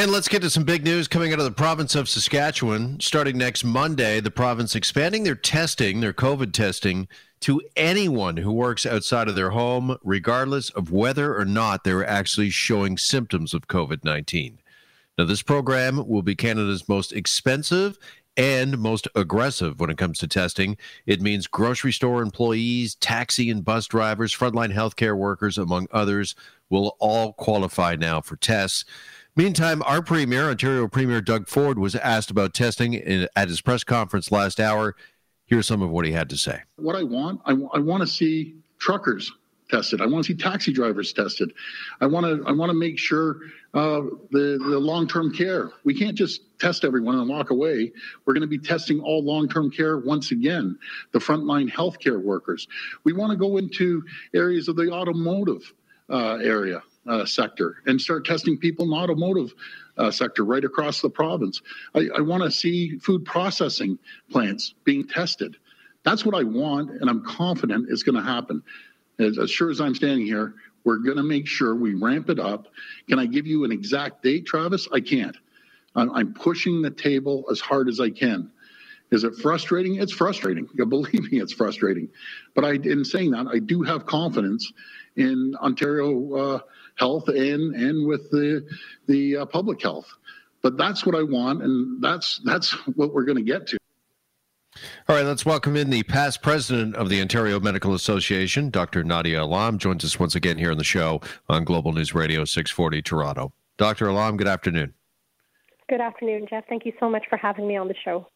And let's get to some big news coming out of the province of Saskatchewan. Starting next Monday, the province expanding their testing, their COVID testing, to anyone who works outside of their home, regardless of whether or not they're actually showing symptoms of COVID 19. Now, this program will be Canada's most expensive and most aggressive when it comes to testing. It means grocery store employees, taxi and bus drivers, frontline healthcare workers, among others, will all qualify now for tests. Meantime, our Premier, Ontario Premier Doug Ford, was asked about testing in, at his press conference last hour. Here's some of what he had to say. What I want, I, I want to see truckers tested. I want to see taxi drivers tested. I want to I want to make sure uh, the the long term care. We can't just test everyone and walk away. We're going to be testing all long term care once again. The frontline healthcare workers. We want to go into areas of the automotive uh, area uh, sector and start testing people in the automotive uh, sector right across the province. I, I want to see food processing plants being tested. That's what I want, and I'm confident it's going to happen. As, as sure as I'm standing here, we're going to make sure we ramp it up. Can I give you an exact date, Travis? I can't. I'm, I'm pushing the table as hard as I can. Is it frustrating? It's frustrating. Believe me, it's frustrating. But I, in saying that, I do have confidence in Ontario uh, health and and with the the uh, public health. But that's what I want, and that's that's what we're going to get to. All right, let's welcome in the past president of the Ontario Medical Association, Dr. Nadia Alam, joins us once again here on the show on Global News Radio 640 Toronto. Dr. Alam, good afternoon. Good afternoon, Jeff. Thank you so much for having me on the show.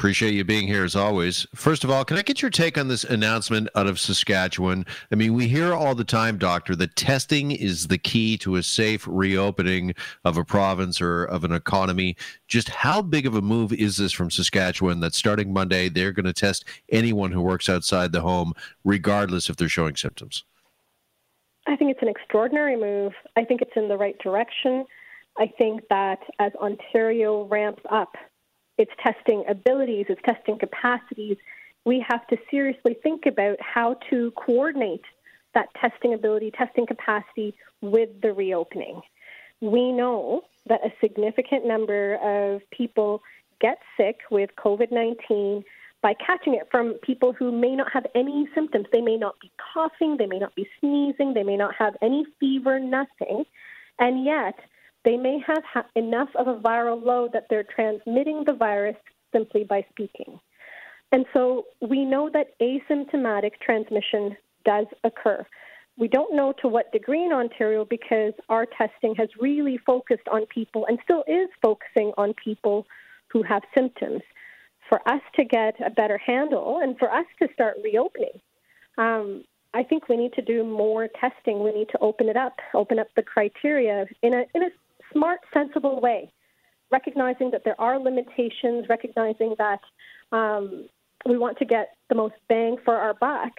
Appreciate you being here as always. First of all, can I get your take on this announcement out of Saskatchewan? I mean, we hear all the time, Doctor, that testing is the key to a safe reopening of a province or of an economy. Just how big of a move is this from Saskatchewan that starting Monday, they're going to test anyone who works outside the home, regardless if they're showing symptoms? I think it's an extraordinary move. I think it's in the right direction. I think that as Ontario ramps up its testing abilities, its testing capacities, we have to seriously think about how to coordinate that testing ability, testing capacity with the reopening. We know that a significant number of people get sick with COVID 19 by catching it from people who may not have any symptoms. They may not be coughing, they may not be sneezing, they may not have any fever, nothing. And yet, they may have ha- enough of a viral load that they're transmitting the virus simply by speaking. And so we know that asymptomatic transmission does occur. We don't know to what degree in Ontario because our testing has really focused on people and still is focusing on people who have symptoms. For us to get a better handle and for us to start reopening, um, I think we need to do more testing. We need to open it up, open up the criteria in a in a smart, sensible way, recognizing that there are limitations, recognizing that um, we want to get the most bang for our buck.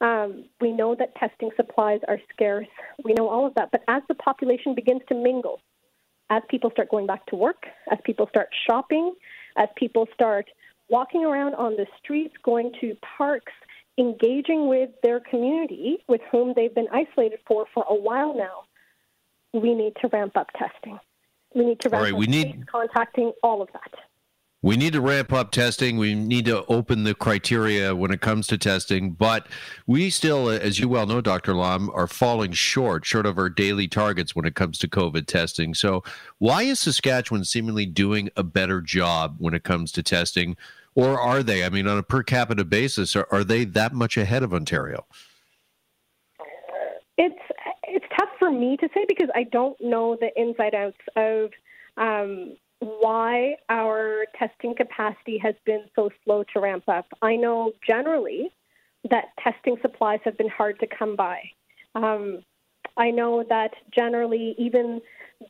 Um, we know that testing supplies are scarce. We know all of that. But as the population begins to mingle, as people start going back to work, as people start shopping, as people start walking around on the streets, going to parks, engaging with their community with whom they've been isolated for for a while now, we need to ramp up testing. We need to ramp right, up we need contacting all of that. We need to ramp up testing. We need to open the criteria when it comes to testing. But we still, as you well know, Dr. Alam, are falling short, short of our daily targets when it comes to COVID testing. So, why is Saskatchewan seemingly doing a better job when it comes to testing? Or are they? I mean, on a per capita basis, are, are they that much ahead of Ontario? It's for me to say because I don't know the inside outs of um, why our testing capacity has been so slow to ramp up. I know generally that testing supplies have been hard to come by. Um, I know that generally even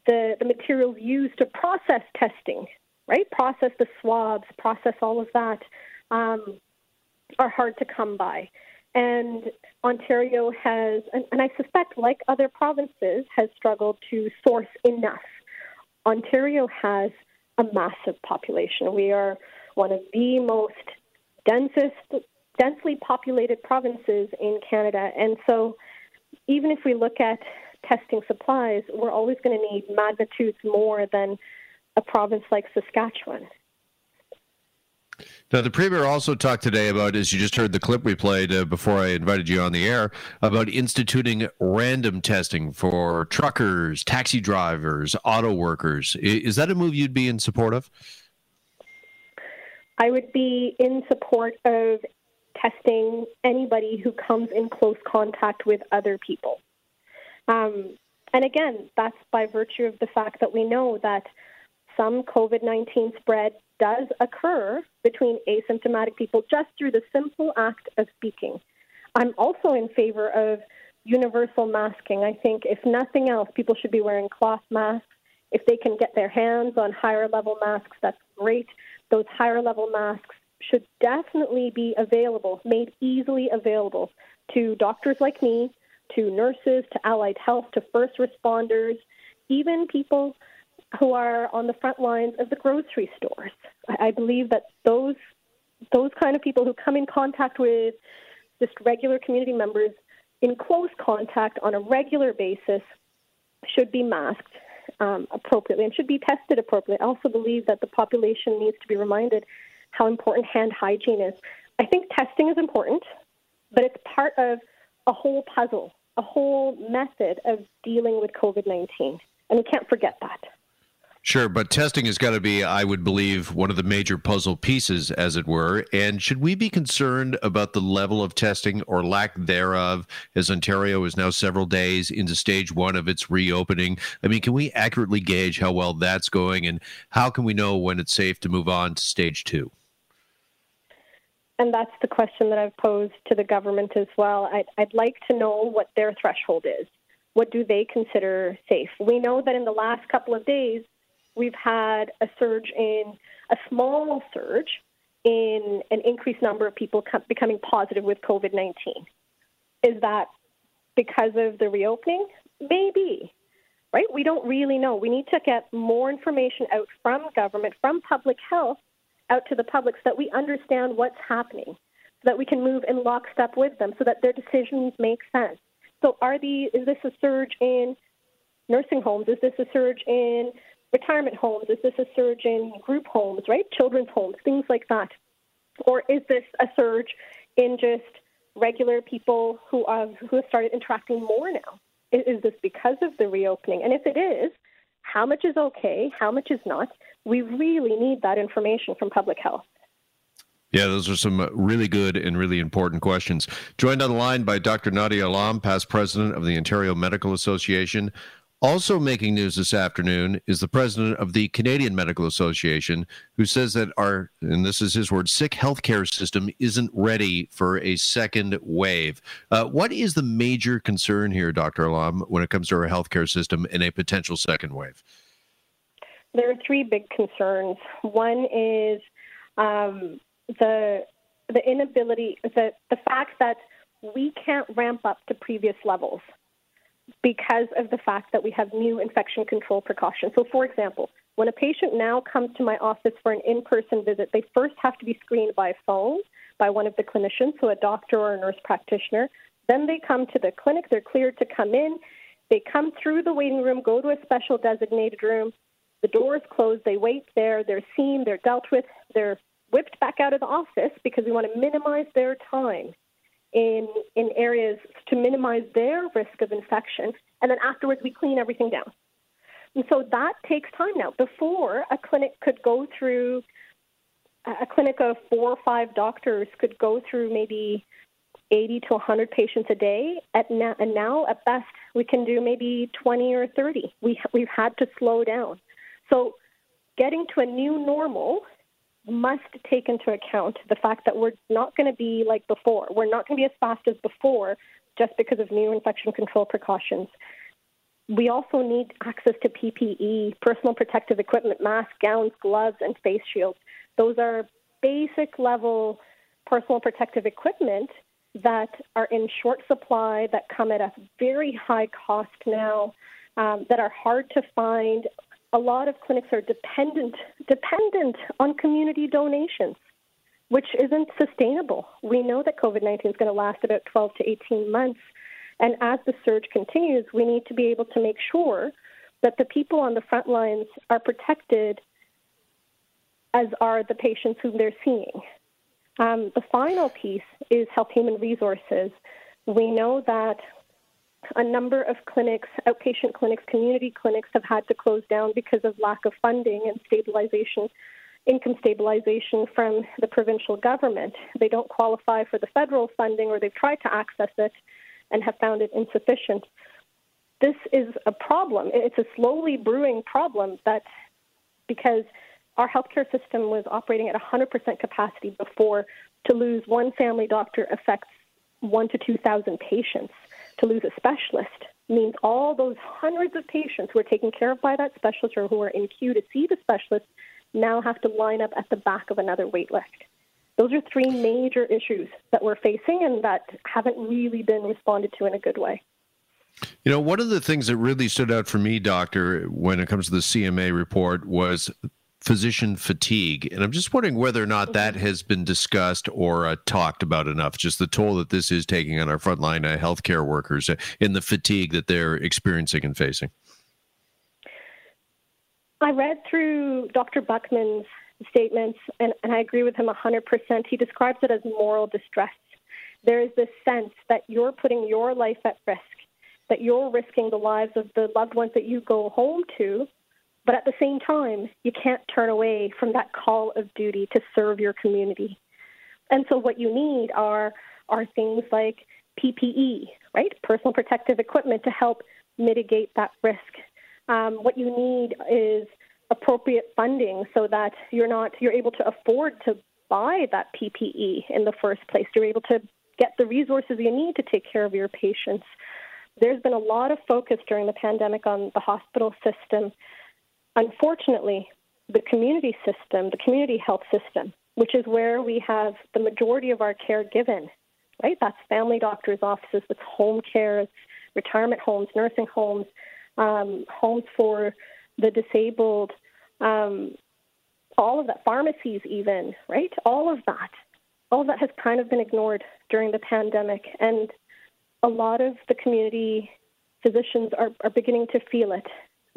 the, the materials used to process testing, right, process the swabs, process all of that, um, are hard to come by. And Ontario has, and, and I suspect, like other provinces, has struggled to source enough. Ontario has a massive population. We are one of the most densest, densely populated provinces in Canada. And so, even if we look at testing supplies, we're always going to need magnitudes more than a province like Saskatchewan. Now, the Premier also talked today about, as you just heard the clip we played uh, before I invited you on the air, about instituting random testing for truckers, taxi drivers, auto workers. Is that a move you'd be in support of? I would be in support of testing anybody who comes in close contact with other people. Um, and again, that's by virtue of the fact that we know that some COVID 19 spread does occur between asymptomatic people just through the simple act of speaking. I'm also in favor of universal masking. I think, if nothing else, people should be wearing cloth masks. If they can get their hands on higher level masks, that's great. Those higher level masks should definitely be available, made easily available to doctors like me, to nurses, to allied health, to first responders, even people who are on the front lines of the grocery stores. I believe that those those kind of people who come in contact with just regular community members in close contact on a regular basis should be masked um, appropriately and should be tested appropriately. I also believe that the population needs to be reminded how important hand hygiene is. I think testing is important, but it's part of a whole puzzle, a whole method of dealing with COVID 19. And we can't forget that. Sure, but testing has got to be, I would believe, one of the major puzzle pieces, as it were. And should we be concerned about the level of testing or lack thereof as Ontario is now several days into stage one of its reopening? I mean, can we accurately gauge how well that's going and how can we know when it's safe to move on to stage two? And that's the question that I've posed to the government as well. I'd, I'd like to know what their threshold is. What do they consider safe? We know that in the last couple of days, we've had a surge in a small surge in an increased number of people becoming positive with COVID 19. Is that because of the reopening? Maybe, right? We don't really know. We need to get more information out from government, from public health, out to the public so that we understand what's happening, so that we can move in lockstep with them, so that their decisions make sense. So, are these, is this a surge in nursing homes? Is this a surge in retirement homes? Is this a surge in group homes, right? Children's homes, things like that. Or is this a surge in just regular people who have, who have started interacting more now? Is, is this because of the reopening? And if it is, how much is okay? How much is not? We really need that information from public health. Yeah, those are some uh, really good and really important questions. Joined on the line by Dr. Nadia Alam, past president of the Ontario Medical Association, also making news this afternoon is the president of the Canadian Medical Association, who says that our, and this is his word, sick healthcare system isn't ready for a second wave. Uh, what is the major concern here, Dr. Alam, when it comes to our healthcare system in a potential second wave? There are three big concerns. One is um, the the inability, the the fact that we can't ramp up to previous levels because of the fact that we have new infection control precautions. So, for example, when a patient now comes to my office for an in person visit, they first have to be screened by phone by one of the clinicians, so a doctor or a nurse practitioner. Then they come to the clinic, they're cleared to come in. They come through the waiting room, go to a special designated room. The door is closed, they wait there, they're seen, they're dealt with, they're whipped back out of the office because we want to minimize their time in in areas to minimize their risk of infection, and then afterwards we clean everything down. And so that takes time now. Before a clinic could go through a clinic of four or five doctors could go through maybe 80 to 100 patients a day. At now, and now, at best, we can do maybe 20 or 30. We, we've had to slow down. So, getting to a new normal must take into account the fact that we're not going to be like before. We're not going to be as fast as before just because of new infection control precautions. We also need access to PPE, personal protective equipment, masks, gowns, gloves, and face shields. Those are basic level personal protective equipment that are in short supply, that come at a very high cost now, um, that are hard to find a lot of clinics are dependent dependent on community donations, which isn't sustainable. We know that COVID nineteen is going to last about twelve to eighteen months. And as the surge continues, we need to be able to make sure that the people on the front lines are protected, as are the patients whom they're seeing. Um, the final piece is health human resources. We know that a number of clinics, outpatient clinics, community clinics, have had to close down because of lack of funding and stabilization, income stabilization from the provincial government. They don't qualify for the federal funding or they've tried to access it and have found it insufficient. This is a problem. It's a slowly brewing problem that because our healthcare system was operating at 100% capacity before, to lose one family doctor affects one to 2,000 patients. To lose a specialist means all those hundreds of patients who are taken care of by that specialist or who are in queue to see the specialist now have to line up at the back of another wait list. Those are three major issues that we're facing and that haven't really been responded to in a good way. You know, one of the things that really stood out for me, Doctor, when it comes to the CMA report was physician fatigue. And I'm just wondering whether or not that mm-hmm. has been discussed or uh, talked about enough, just the toll that this is taking on our frontline uh, healthcare workers uh, in the fatigue that they're experiencing and facing. I read through Dr. Buckman's statements, and, and I agree with him 100%. He describes it as moral distress. There is this sense that you're putting your life at risk, that you're risking the lives of the loved ones that you go home to but at the same time, you can't turn away from that call of duty to serve your community. And so what you need are are things like PPE, right? Personal protective equipment to help mitigate that risk. Um, what you need is appropriate funding so that you're not you're able to afford to buy that PPE in the first place. You're able to get the resources you need to take care of your patients. There's been a lot of focus during the pandemic on the hospital system Unfortunately, the community system, the community health system, which is where we have the majority of our care given, right? That's family doctors' offices, it's home care, retirement homes, nursing homes, um, homes for the disabled, um, all of that, pharmacies, even, right? All of that. All of that has kind of been ignored during the pandemic. And a lot of the community physicians are, are beginning to feel it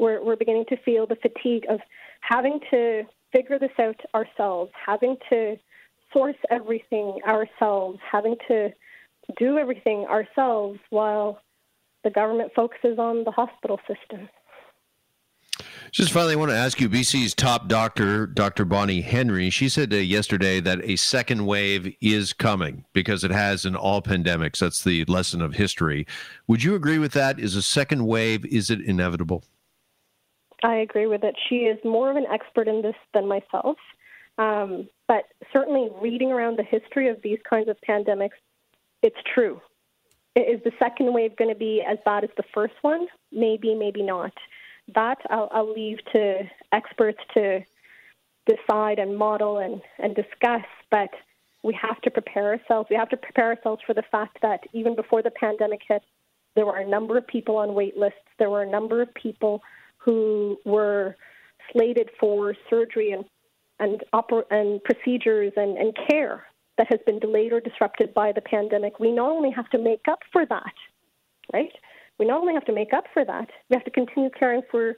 we're, we're beginning to feel the fatigue of having to figure this out ourselves, having to source everything ourselves, having to do everything ourselves while the government focuses on the hospital system. Just finally, I want to ask you BC's top doctor, Dr. Bonnie Henry, she said uh, yesterday that a second wave is coming because it has in all pandemics. That's the lesson of history. Would you agree with that? Is a second wave, is it inevitable? I agree with it. She is more of an expert in this than myself. Um, but certainly, reading around the history of these kinds of pandemics, it's true. Is the second wave going to be as bad as the first one? Maybe, maybe not. That I'll, I'll leave to experts to decide and model and, and discuss. But we have to prepare ourselves. We have to prepare ourselves for the fact that even before the pandemic hit, there were a number of people on wait lists. There were a number of people who were slated for surgery and and, oper- and procedures and, and care that has been delayed or disrupted by the pandemic. We not only have to make up for that, right? We not only have to make up for that, we have to continue caring for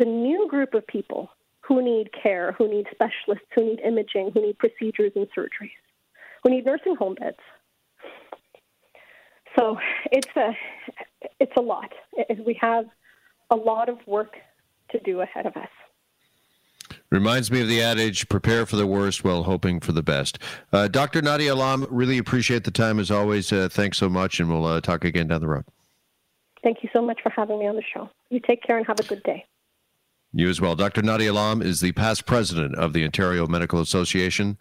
the new group of people who need care, who need specialists, who need imaging, who need procedures and surgeries, who need nursing home beds. So it's a it's a lot. We have a lot of work to do ahead of us. Reminds me of the adage prepare for the worst while hoping for the best. Uh, Dr. Nadia Alam, really appreciate the time as always. Uh, thanks so much, and we'll uh, talk again down the road. Thank you so much for having me on the show. You take care and have a good day. You as well. Dr. Nadia Alam is the past president of the Ontario Medical Association.